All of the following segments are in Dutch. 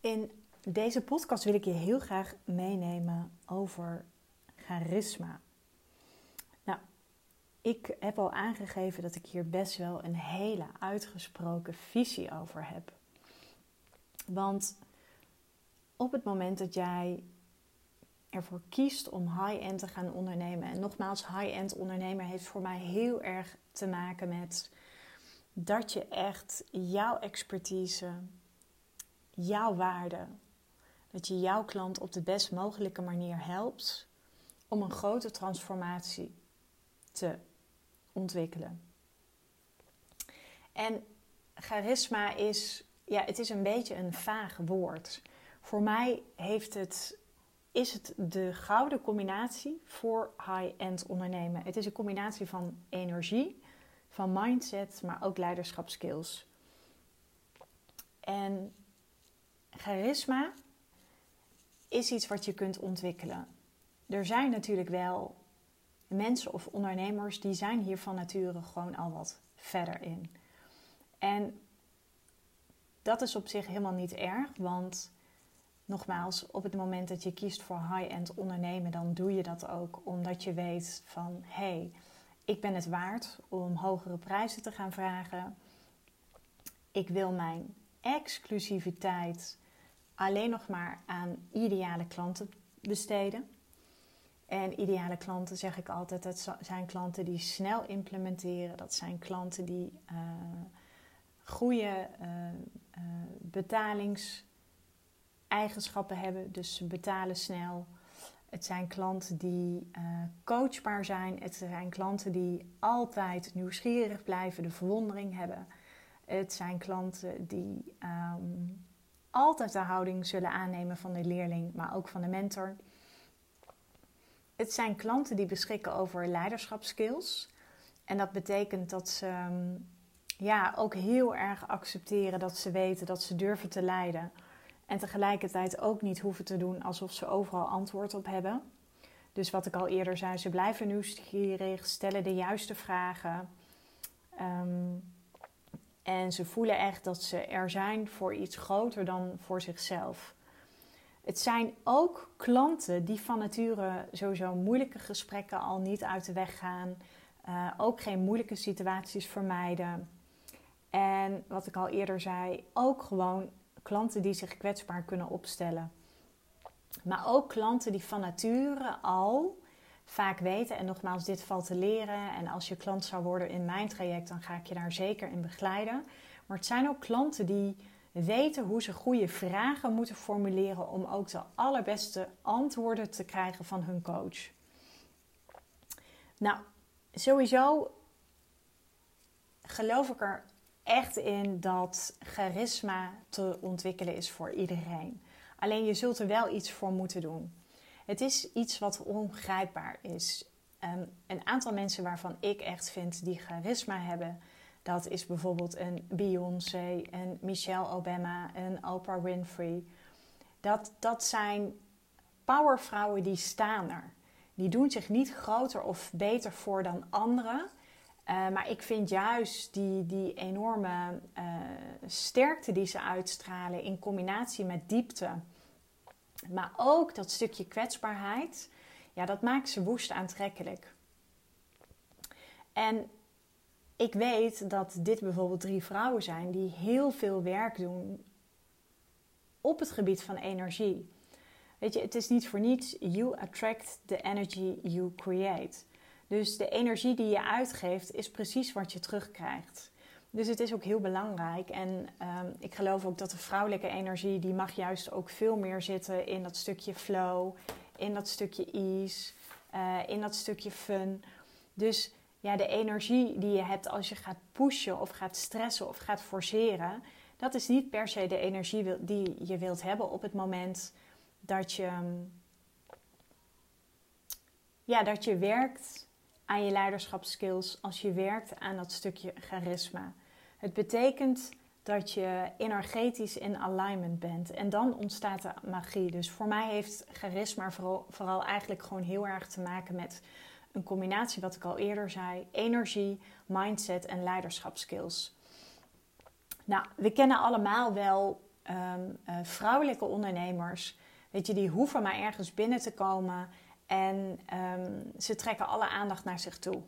In deze podcast wil ik je heel graag meenemen over charisma. Nou, ik heb al aangegeven dat ik hier best wel een hele uitgesproken visie over heb. Want op het moment dat jij ervoor kiest om high-end te gaan ondernemen, en nogmaals, high-end ondernemer heeft voor mij heel erg te maken met dat je echt jouw expertise, jouw waarde, dat je jouw klant op de best mogelijke manier helpt om een grote transformatie te ontwikkelen. En charisma is, ja, het is een beetje een vaag woord. Voor mij heeft het, is het de gouden combinatie voor high-end ondernemen. Het is een combinatie van energie, van mindset, maar ook leiderschapskills. En charisma is iets wat je kunt ontwikkelen. Er zijn natuurlijk wel mensen of ondernemers die zijn hier van nature gewoon al wat verder in. En dat is op zich helemaal niet erg, want nogmaals, op het moment dat je kiest voor high-end ondernemen, dan doe je dat ook omdat je weet van hé, hey, ik ben het waard om hogere prijzen te gaan vragen. Ik wil mijn exclusiviteit alleen nog maar aan ideale klanten besteden. En ideale klanten zeg ik altijd, dat zijn klanten die snel implementeren. Dat zijn klanten die uh, goede uh, uh, betalingseigenschappen hebben. Dus ze betalen snel. Het zijn klanten die coachbaar zijn. Het zijn klanten die altijd nieuwsgierig blijven, de verwondering hebben. Het zijn klanten die um, altijd de houding zullen aannemen van de leerling, maar ook van de mentor. Het zijn klanten die beschikken over leiderschapskills. En dat betekent dat ze ehm, ja, ook heel erg accepteren dat ze weten dat ze durven te leiden. En tegelijkertijd ook niet hoeven te doen alsof ze overal antwoord op hebben. Dus wat ik al eerder zei, ze blijven nieuwsgierig, stellen de juiste vragen. Um, en ze voelen echt dat ze er zijn voor iets groter dan voor zichzelf. Het zijn ook klanten die van nature sowieso moeilijke gesprekken al niet uit de weg gaan. Uh, ook geen moeilijke situaties vermijden. En wat ik al eerder zei, ook gewoon klanten die zich kwetsbaar kunnen opstellen. Maar ook klanten die van nature al vaak weten. En nogmaals, dit valt te leren. En als je klant zou worden in mijn traject, dan ga ik je daar zeker in begeleiden. Maar het zijn ook klanten die weten hoe ze goede vragen moeten formuleren om ook de allerbeste antwoorden te krijgen van hun coach. Nou, sowieso geloof ik er echt in dat charisma te ontwikkelen is voor iedereen. Alleen je zult er wel iets voor moeten doen. Het is iets wat ongrijpbaar is. Um, een aantal mensen waarvan ik echt vind die charisma hebben, dat is bijvoorbeeld een Beyoncé, een Michelle Obama, een Oprah Winfrey. Dat, dat zijn powervrouwen die staan er. Die doen zich niet groter of beter voor dan anderen. Uh, maar ik vind juist die, die enorme uh, sterkte die ze uitstralen in combinatie met diepte maar ook dat stukje kwetsbaarheid, ja, dat maakt ze woest aantrekkelijk. En ik weet dat dit bijvoorbeeld drie vrouwen zijn die heel veel werk doen op het gebied van energie. Weet je, het is niet voor niets, you attract the energy you create. Dus de energie die je uitgeeft is precies wat je terugkrijgt. Dus het is ook heel belangrijk. En um, ik geloof ook dat de vrouwelijke energie, die mag juist ook veel meer zitten in dat stukje flow, in dat stukje ease, uh, in dat stukje fun. Dus ja, de energie die je hebt als je gaat pushen of gaat stressen of gaat forceren, dat is niet per se de energie die je wilt hebben op het moment dat je, ja, dat je werkt aan je leiderschapskills, als je werkt aan dat stukje charisma. Het betekent dat je energetisch in alignment bent en dan ontstaat de magie. Dus voor mij heeft charisma vooral, vooral eigenlijk gewoon heel erg te maken met een combinatie, wat ik al eerder zei: energie, mindset en leiderschapskills. Nou, we kennen allemaal wel ehm, eh, vrouwelijke ondernemers, weet je, die hoeven maar ergens binnen te komen en ehm, ze trekken alle aandacht naar zich toe.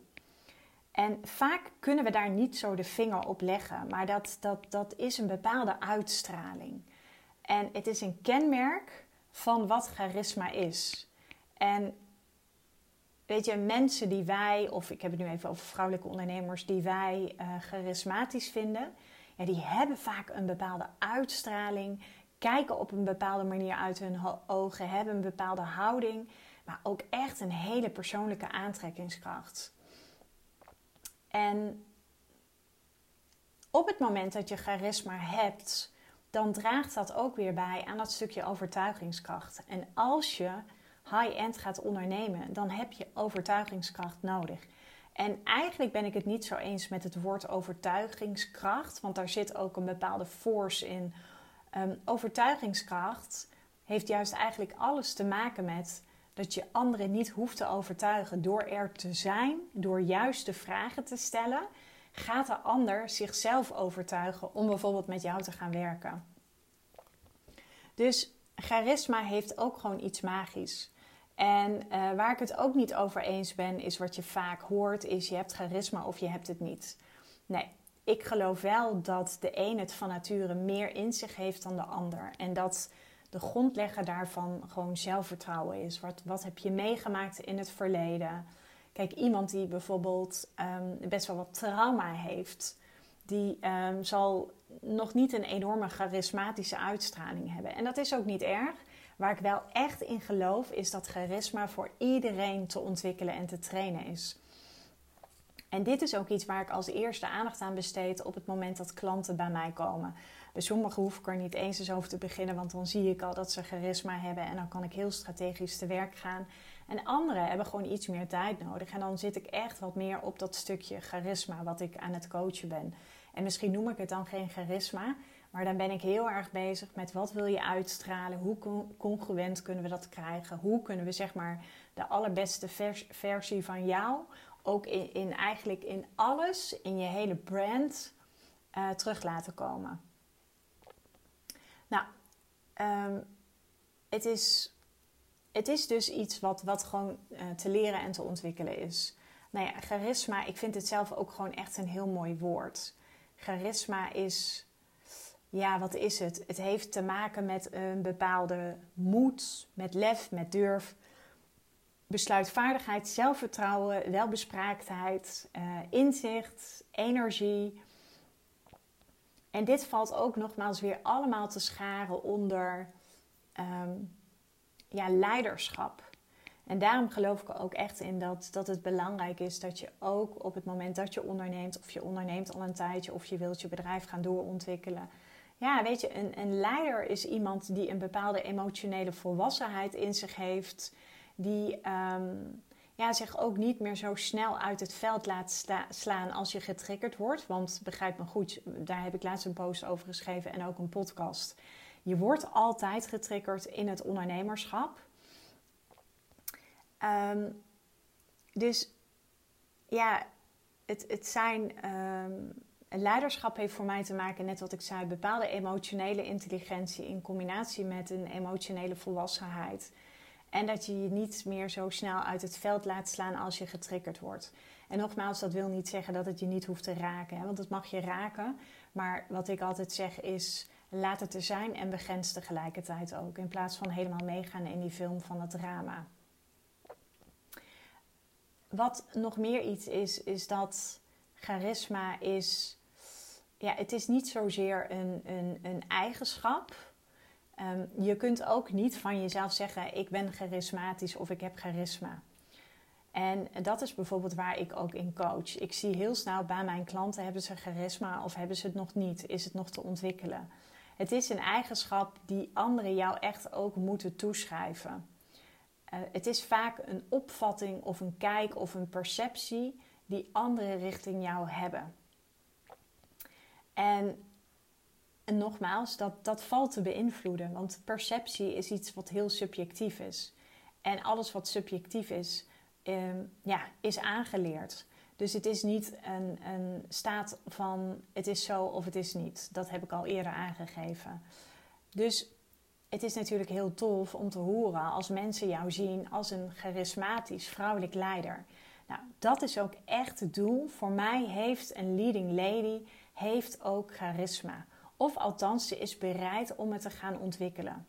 En vaak kunnen we daar niet zo de vinger op leggen, maar dat, dat, dat is een bepaalde uitstraling. En het is een kenmerk van wat charisma is. En weet je, mensen die wij, of ik heb het nu even over vrouwelijke ondernemers, die wij uh, charismatisch vinden, ja, die hebben vaak een bepaalde uitstraling, kijken op een bepaalde manier uit hun ogen, hebben een bepaalde houding, maar ook echt een hele persoonlijke aantrekkingskracht. En op het moment dat je charisma hebt, dan draagt dat ook weer bij aan dat stukje overtuigingskracht. En als je high-end gaat ondernemen, dan heb je overtuigingskracht nodig. En eigenlijk ben ik het niet zo eens met het woord overtuigingskracht, want daar zit ook een bepaalde force in. Um, overtuigingskracht heeft juist eigenlijk alles te maken met dat je anderen niet hoeft te overtuigen door er te zijn, door juiste vragen te stellen. Gaat de ander zichzelf overtuigen om bijvoorbeeld met jou te gaan werken? Dus charisma heeft ook gewoon iets magisch. En uh, waar ik het ook niet over eens ben, is wat je vaak hoort, is je hebt charisma of je hebt het niet. Nee, ik geloof wel dat de een het van nature meer in zich heeft dan de ander. En dat de grondlegger daarvan gewoon zelfvertrouwen is. Wat, wat heb je meegemaakt in het verleden? Kijk, iemand die bijvoorbeeld um, best wel wat trauma heeft, die um, zal nog niet een enorme charismatische uitstraling hebben. En dat is ook niet erg. Waar ik wel echt in geloof, is dat charisma voor iedereen te ontwikkelen en te trainen is. En dit is ook iets waar ik als eerste aandacht aan besteed op het moment dat klanten bij mij komen. Bij sommigen hoef ik er niet eens eens over te beginnen, want dan zie ik al dat ze charisma hebben en dan kan ik heel strategisch te werk gaan. En anderen hebben gewoon iets meer tijd nodig. En dan zit ik echt wat meer op dat stukje charisma wat ik aan het coachen ben. En misschien noem ik het dan geen charisma, maar dan ben ik heel erg bezig met wat wil je uitstralen, hoe congruent kunnen we dat krijgen, hoe kunnen we zeg maar de allerbeste versie van jou ook in, eigenlijk in alles, in je hele brand, uh, terug laten komen. Nou, ehm, het, is, het is dus iets wat, wat gewoon uh, te leren en te ontwikkelen is. Nou ja, charisma, ik vind het zelf ook gewoon echt een heel mooi woord. Charisma is, ja, wat is het? Het heeft te maken met een bepaalde moed, met lef, met durf, besluitvaardigheid, zelfvertrouwen, welbespraaktheid, uh, inzicht, energie. En dit valt ook nogmaals weer allemaal te scharen onder um, ja, leiderschap. En daarom geloof ik ook echt in dat, dat het belangrijk is dat je ook op het moment dat je onderneemt, of je onderneemt al een tijdje, of je wilt je bedrijf gaan doorontwikkelen. Ja, weet je, een, een leider is iemand die een bepaalde emotionele volwassenheid in zich heeft, die um, ja, zich ook niet meer zo snel uit het veld laat slaan als je getriggerd wordt. Want begrijp me goed, daar heb ik laatst een post over geschreven en ook een podcast. Je wordt altijd getriggerd in het ondernemerschap. Um, dus ja, het, het zijn. Um, leiderschap heeft voor mij te maken, net wat ik zei, bepaalde emotionele intelligentie in combinatie met een emotionele volwassenheid. En dat je je niet meer zo snel uit het veld laat slaan als je getriggerd wordt. En nogmaals, dat wil niet zeggen dat het je niet hoeft te raken. Hè? Want het mag je raken. Maar wat ik altijd zeg is, laat het er zijn en begrens tegelijkertijd ook. In plaats van helemaal meegaan in die film van het drama. Wat nog meer iets is, is dat charisma is... Ja, het is niet zozeer een, een, een eigenschap Ehm, je kunt ook niet van jezelf zeggen: ik ben charismatisch of ik heb charisma. En dat is bijvoorbeeld waar ik ook in coach. Ik zie heel snel bij mijn klanten: hebben ze charisma of hebben ze het nog niet? Is het nog te ontwikkelen? Het is een eigenschap die anderen jou echt ook moeten toeschrijven. Uh, het is vaak een opvatting of een kijk of een perceptie die anderen richting jou hebben. En en nogmaals, dat, dat valt te beïnvloeden, want perceptie is iets wat heel subjectief is. En alles wat subjectief is, um, ja, is aangeleerd. Dus het is niet een, een staat van het is zo of het is niet. Dat heb ik al eerder aangegeven. Dus het is natuurlijk heel tof om te horen als mensen jou zien als een charismatisch vrouwelijk leider. Nou, dat is ook echt het doel. Voor mij heeft een leading lady heeft ook charisma. Of althans, ze is bereid om het te gaan ontwikkelen.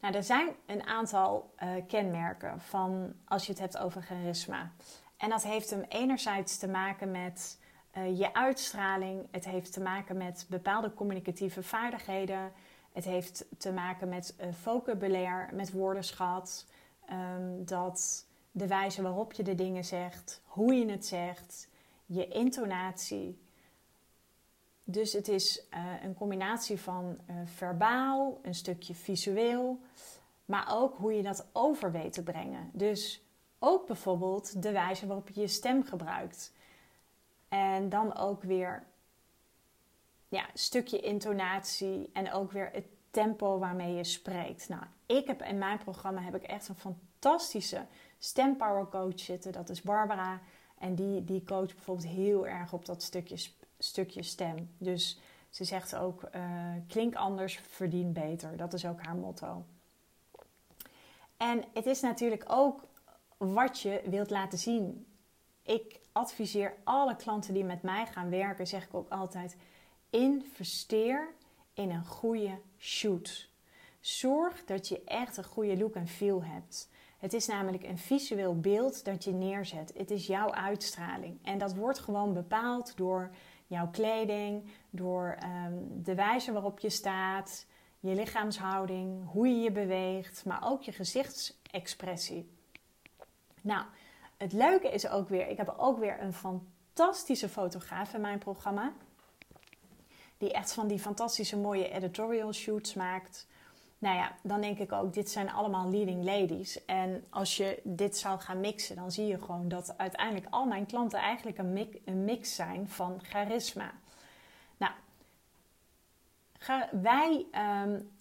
Nou, er zijn een aantal uh, kenmerken van als je het hebt over charisma. En dat heeft hem enerzijds te maken met uh, je uitstraling. Het heeft te maken met bepaalde communicatieve vaardigheden. Het heeft te maken met uh, vocabulaire, met woordenschat. Um, dat de wijze waarop je de dingen zegt, hoe je het zegt, je intonatie. Dus het is uh, een combinatie van uh, verbaal, een stukje visueel, maar ook hoe je dat over weet te brengen. Dus ook bijvoorbeeld de wijze waarop je je stem gebruikt. En dan ook weer ja, een stukje intonatie en ook weer het tempo waarmee je spreekt. Nou, ik heb in mijn programma heb ik echt een fantastische stempower coach zitten. Dat is Barbara. En die, die coach bijvoorbeeld heel erg op dat stukje, stukje stem. Dus ze zegt ook, uh, klink anders, verdien beter. Dat is ook haar motto. En het is natuurlijk ook wat je wilt laten zien. Ik adviseer alle klanten die met mij gaan werken, zeg ik ook altijd: investeer in een goede shoot. Zorg dat je echt een goede look en feel hebt. Het is namelijk een visueel beeld dat je neerzet. Het is jouw uitstraling. En dat wordt gewoon bepaald door jouw kleding, door ehm, de wijze waarop je staat, je lichaamshouding, hoe je je beweegt, maar ook je gezichtsexpressie. Nou, het leuke is ook weer, ik heb ook weer een fantastische fotograaf in mijn programma. Die echt van die fantastische mooie editorial shoots maakt. Nou ja, dan denk ik ook, dit zijn allemaal leading ladies. En als je dit zou gaan mixen, dan zie je gewoon dat uiteindelijk al mijn klanten eigenlijk een mix, een mix zijn van charisma. Nou, wij, um,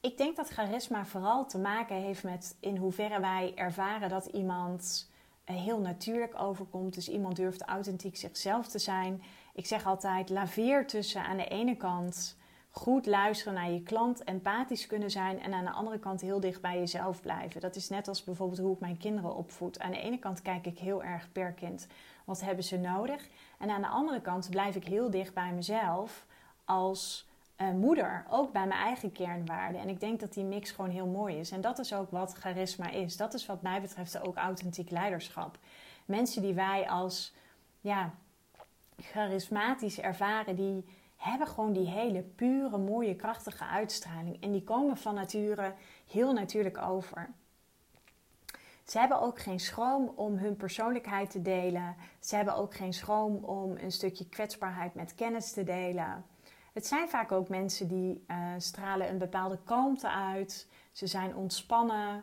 ik denk dat charisma vooral te maken heeft met in hoeverre wij ervaren dat iemand heel natuurlijk overkomt. Dus iemand durft authentiek zichzelf te zijn. Ik zeg altijd, laveer tussen aan de ene kant goed luisteren naar je klant, empathisch kunnen zijn en aan de andere kant heel dicht bij jezelf blijven. Dat is net als bijvoorbeeld hoe ik mijn kinderen opvoed. Aan de ene kant kijk ik heel erg per kind, wat hebben ze nodig? En aan de andere kant blijf ik heel dicht bij mezelf als uh, moeder, ook bij mijn eigen kernwaarden. En ik denk dat die mix gewoon heel mooi is. En dat is ook wat charisma is. Dat is wat mij betreft ook authentiek leiderschap. Mensen die wij als ja, charismatisch ervaren, die hebben gewoon die hele pure, mooie, krachtige uitstraling. En die komen van nature heel natuurlijk over. Ze hebben ook geen schroom om hun persoonlijkheid te delen. Ze hebben ook geen schroom om een stukje kwetsbaarheid met kennis te delen. Het zijn vaak ook mensen die uh, stralen een bepaalde kalmte uit. Ze zijn ontspannen.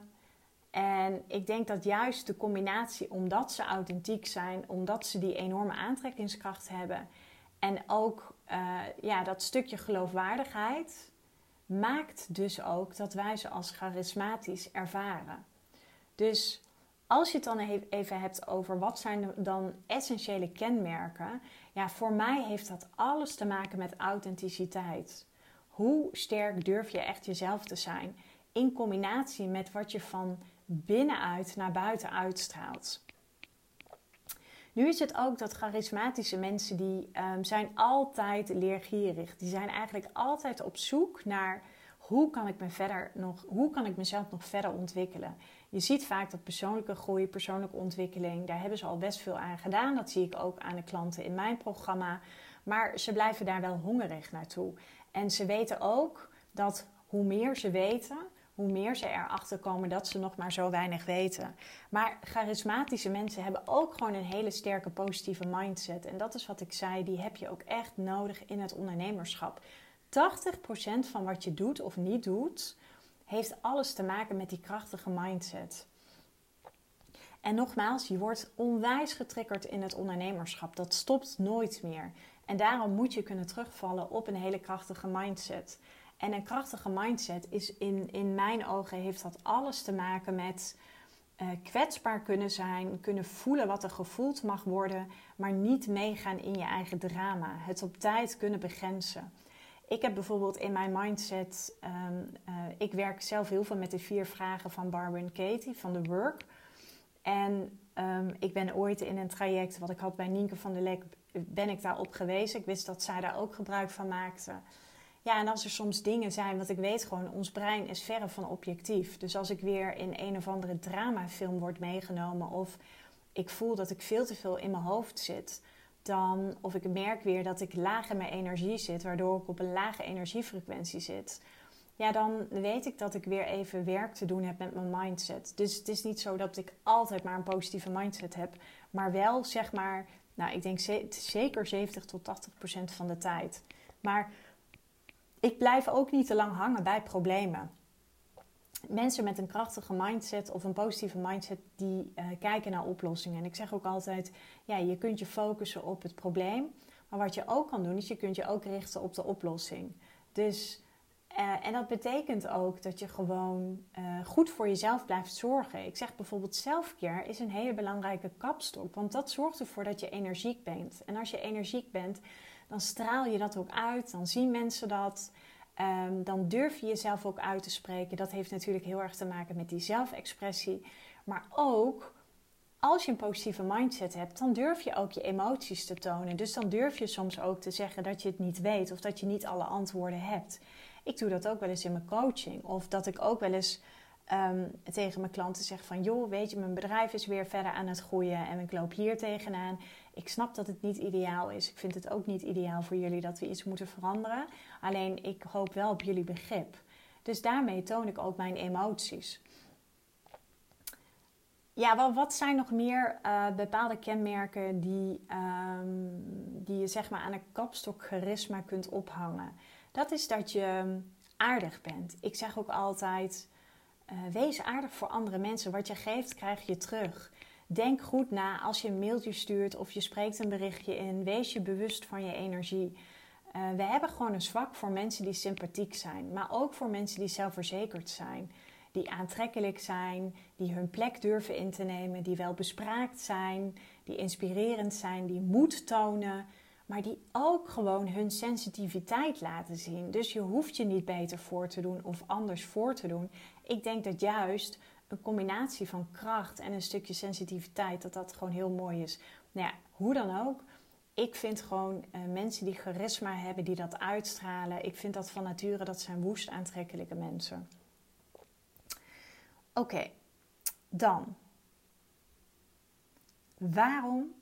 En ik denk dat juist de combinatie, omdat ze authentiek zijn, omdat ze die enorme aantrekkingskracht hebben en ook uh, ja, dat stukje geloofwaardigheid, maakt dus ook dat wij ze als charismatisch ervaren. Dus als je het dan even hebt over wat zijn dan essentiële kenmerken, ja, voor mij heeft dat alles te maken met authenticiteit. Hoe sterk durf je echt jezelf te zijn in combinatie met wat je van binnenuit naar buiten uitstraalt. Nu is het ook dat charismatische mensen die um, zijn altijd leergierig. Die zijn eigenlijk altijd op zoek naar hoe kan ik me verder nog, hoe kan ik mezelf nog verder ontwikkelen. Je ziet vaak dat persoonlijke groei, persoonlijke ontwikkeling, daar hebben ze al best veel aan gedaan. Dat zie ik ook aan de klanten in mijn programma. Maar ze blijven daar wel hongerig naartoe. En ze weten ook dat hoe meer ze weten, hoe meer ze erachter komen dat ze nog maar zo weinig weten. Maar charismatische mensen hebben ook gewoon een hele sterke positieve mindset. En dat is wat ik zei, die heb je ook echt nodig in het ondernemerschap. 80% van wat je doet of niet doet, heeft alles te maken met die krachtige mindset. En nogmaals, je wordt onwijs getriggerd in het ondernemerschap. Dat stopt nooit meer. En daarom moet je kunnen terugvallen op een hele krachtige mindset. En een krachtige mindset is in, in mijn ogen heeft dat alles te maken met uh, kwetsbaar kunnen zijn, kunnen voelen wat er gevoeld mag worden, maar niet meegaan in je eigen drama. Het op tijd kunnen begrenzen. Ik heb bijvoorbeeld in mijn mindset, ehm, eh, ik werk zelf heel veel met de vier vragen van Barbara en Katie van de Work. En ehm, ik ben ooit in een traject wat ik had bij Nienke van der Lek, ben ik daarop gewezen. Ik wist dat zij daar ook gebruik van maakte. Ja, en als er soms dingen zijn, wat ik weet gewoon, ons brein is verre van objectief. Dus als ik weer in een of andere dramafilm word meegenomen of ik voel dat ik veel te veel in mijn hoofd zit, dan, of ik merk weer dat ik laag in mijn energie zit, waardoor ik op een lage energiefrequentie zit, ja, dan weet ik dat ik weer even werk te doen heb met mijn mindset. Dus het is niet zo dat ik altijd maar een positieve mindset heb, maar wel zeg maar, nou, ik denk zeker 70 tot 80 procent van de tijd. Maar ik blijf ook niet te lang hangen bij problemen. Mensen met een krachtige mindset of een positieve mindset, die uh, kijken naar oplossingen. En ik zeg ook altijd, ja, je kunt je focussen op het probleem. Maar wat je ook kan doen, is je kunt je ook richten op de oplossing. Dus, uh, en dat betekent ook dat je gewoon uh, goed voor jezelf blijft zorgen. Ik zeg bijvoorbeeld selfcare is een hele belangrijke kapstok. Want dat zorgt ervoor dat je energiek bent. En als je energiek bent, dan straal je dat ook uit. Dan zien mensen dat. Um, dan durf je jezelf ook uit te spreken. Dat heeft natuurlijk heel erg te maken met die zelfexpressie. Maar ook als je een positieve mindset hebt, dan durf je ook je emoties te tonen. Dus dan durf je soms ook te zeggen dat je het niet weet of dat je niet alle antwoorden hebt. Ik doe dat ook wel eens in mijn coaching. Of dat ik ook wel eens um, tegen mijn klanten zeg van... joh, weet je, mijn bedrijf is weer verder aan het groeien en ik loop hier tegenaan. Ik snap dat het niet ideaal is. Ik vind het ook niet ideaal voor jullie dat we iets moeten veranderen. Alleen ik hoop wel op jullie begrip. Dus daarmee toon ik ook mijn emoties. Ja, wel, wat zijn nog meer uh, bepaalde kenmerken die, um, die je zeg maar aan een kapstok charisma kunt ophangen? Dat is dat je aardig bent. Ik zeg ook altijd, uh, wees aardig voor andere mensen. Wat je geeft, krijg je terug. Denk goed na als je een mailtje stuurt of je spreekt een berichtje in. Wees je bewust van je energie. Uh, we hebben gewoon een zwak voor mensen die sympathiek zijn, maar ook voor mensen die zelfverzekerd zijn, die aantrekkelijk zijn, die hun plek durven in te nemen, die wel bespraakt zijn, die inspirerend zijn, die moed tonen, maar die ook gewoon hun sensitiviteit laten zien. Dus je hoeft je niet beter voor te doen of anders voor te doen. Ik denk dat juist een combinatie van kracht en een stukje sensitiviteit, dat dat gewoon heel mooi is. Nou ja, hoe dan ook. Ik vind gewoon uh, mensen die charisma hebben, die dat uitstralen. Ik vind dat van nature, dat zijn woest aantrekkelijke mensen. Oké, dan. Waarom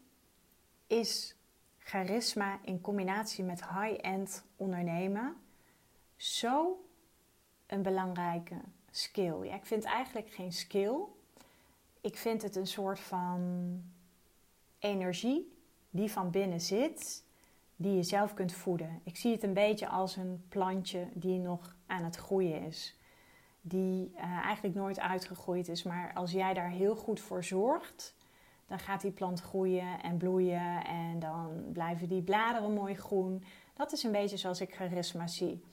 is charisma in combinatie met high-end ondernemen zo een belangrijke skill. Ja, ik vind het eigenlijk geen skill. Ik vind het een soort van energie die van binnen zit, die je zelf kunt voeden. Ik zie het een beetje als een plantje die nog aan het groeien is. Die uh, eigenlijk nooit uitgegroeid is, maar als jij daar heel goed voor zorgt, dan gaat die plant groeien en bloeien en dan blijven die bladeren mooi groen. Dat is een beetje zoals ik charisma zie.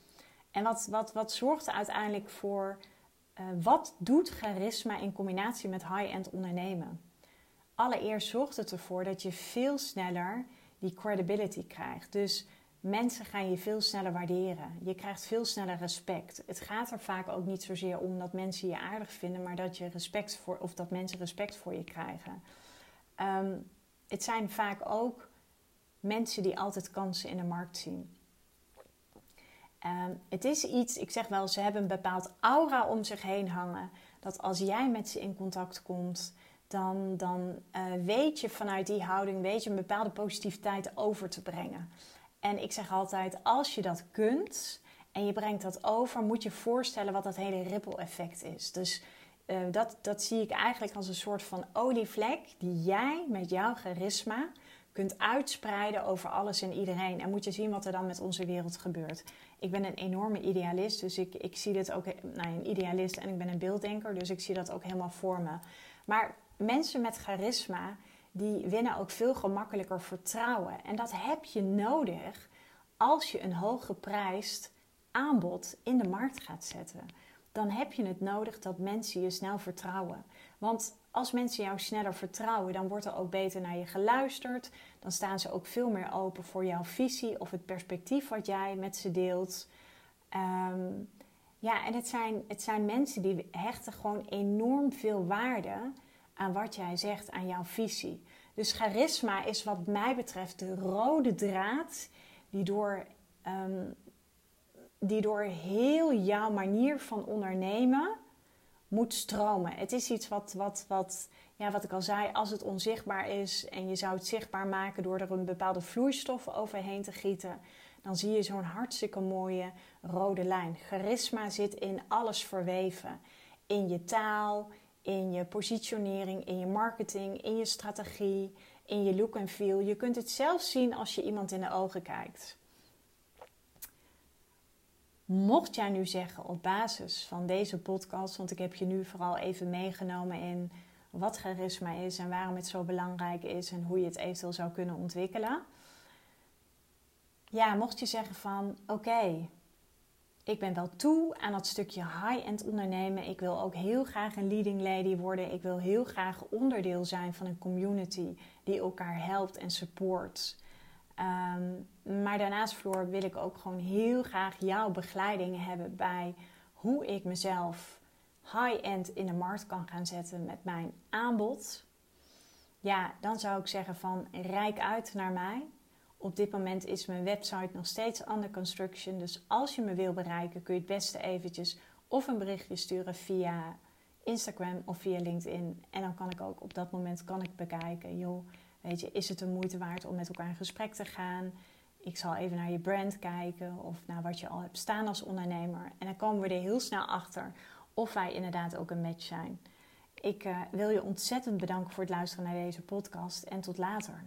En wat, wat, wat zorgt er uiteindelijk voor uh, wat doet charisma in combinatie met high-end ondernemen? Allereerst zorgt het ervoor dat je veel sneller die credibility krijgt. Dus mensen gaan je veel sneller waarderen. Je krijgt veel sneller respect. Het gaat er vaak ook niet zozeer om dat mensen je aardig vinden, maar dat je respect voor of dat mensen respect voor je krijgen. Um, het zijn vaak ook mensen die altijd kansen in de markt zien. Um, het is iets, ik zeg wel, ze hebben een bepaald aura om zich heen hangen. Dat als jij met ze in contact komt, dan, dan uh, weet je vanuit die houding, weet je een bepaalde positiviteit over te brengen. En ik zeg altijd, als je dat kunt en je brengt dat over, moet je voorstellen wat dat hele ripple effect is. Dus uh, dat, dat zie ik eigenlijk als een soort van olievlek die jij met jouw charisma kunt uitspreiden over alles en iedereen. En moet je zien wat er dan met onze wereld gebeurt. Ik ben een enorme idealist, dus ik, ik zie dit ook, nou, een idealist en ik ben een beelddenker, dus ik zie dat ook helemaal voor me. Maar mensen met charisma, die winnen ook veel gemakkelijker vertrouwen. En dat heb je nodig als je een hooggeprijsd aanbod in de markt gaat zetten. Dan heb je het nodig dat mensen je snel vertrouwen. Want Als mensen jou sneller vertrouwen, dan wordt er ook beter naar je geluisterd. Dan staan ze ook veel meer open voor jouw visie of het perspectief wat jij met ze deelt. Ehm, ja, en het zijn, het zijn mensen die hechten gewoon enorm veel waarde aan wat jij zegt, aan jouw visie. Dus charisma is wat mij betreft de rode draad die door, ehm, die door heel jouw manier van ondernemen moet stromen. Het is iets wat, wat, wat, ja, wat ik al zei, als het onzichtbaar is en je zou het zichtbaar maken door er een bepaalde vloeistof overheen te gieten, dan zie je zo'n hartstikke mooie rode lijn. Charisma zit in alles verweven. In je taal, in je positionering, in je marketing, in je strategie, in je look en feel. Je kunt het zelfs zien als je iemand in de ogen kijkt. Mocht jij nu zeggen op basis van deze podcast, want ik heb je nu vooral even meegenomen in wat charisma is en waarom het zo belangrijk is en hoe je het eventueel zou kunnen ontwikkelen. Ja, mocht je zeggen van oké, ik ben wel toe aan dat stukje high-end ondernemen. Ik wil ook heel graag een leading lady worden. Ik wil heel graag onderdeel zijn van een community die elkaar helpt en support. Ehm, maar daarnaast, Floor, wil ik ook gewoon heel graag jouw begeleiding hebben bij hoe ik mezelf high-end in de markt kan gaan zetten met mijn aanbod. Ja, dan zou ik zeggen van rijk uit naar mij. Op dit moment is mijn website nog steeds under construction. Dus als je me wil bereiken, kun je het beste eventjes of een berichtje sturen via Instagram of via LinkedIn. En dan kan ik ook op dat moment kan ik bekijken, joh, weet je, is het een moeite waard om met elkaar in gesprek te gaan? Ik zal even naar je brand kijken of naar wat je al hebt staan als ondernemer. En dan komen we er heel snel achter of wij inderdaad ook een match zijn. Ik uh, wil je ontzettend bedanken voor het luisteren naar deze podcast en tot later.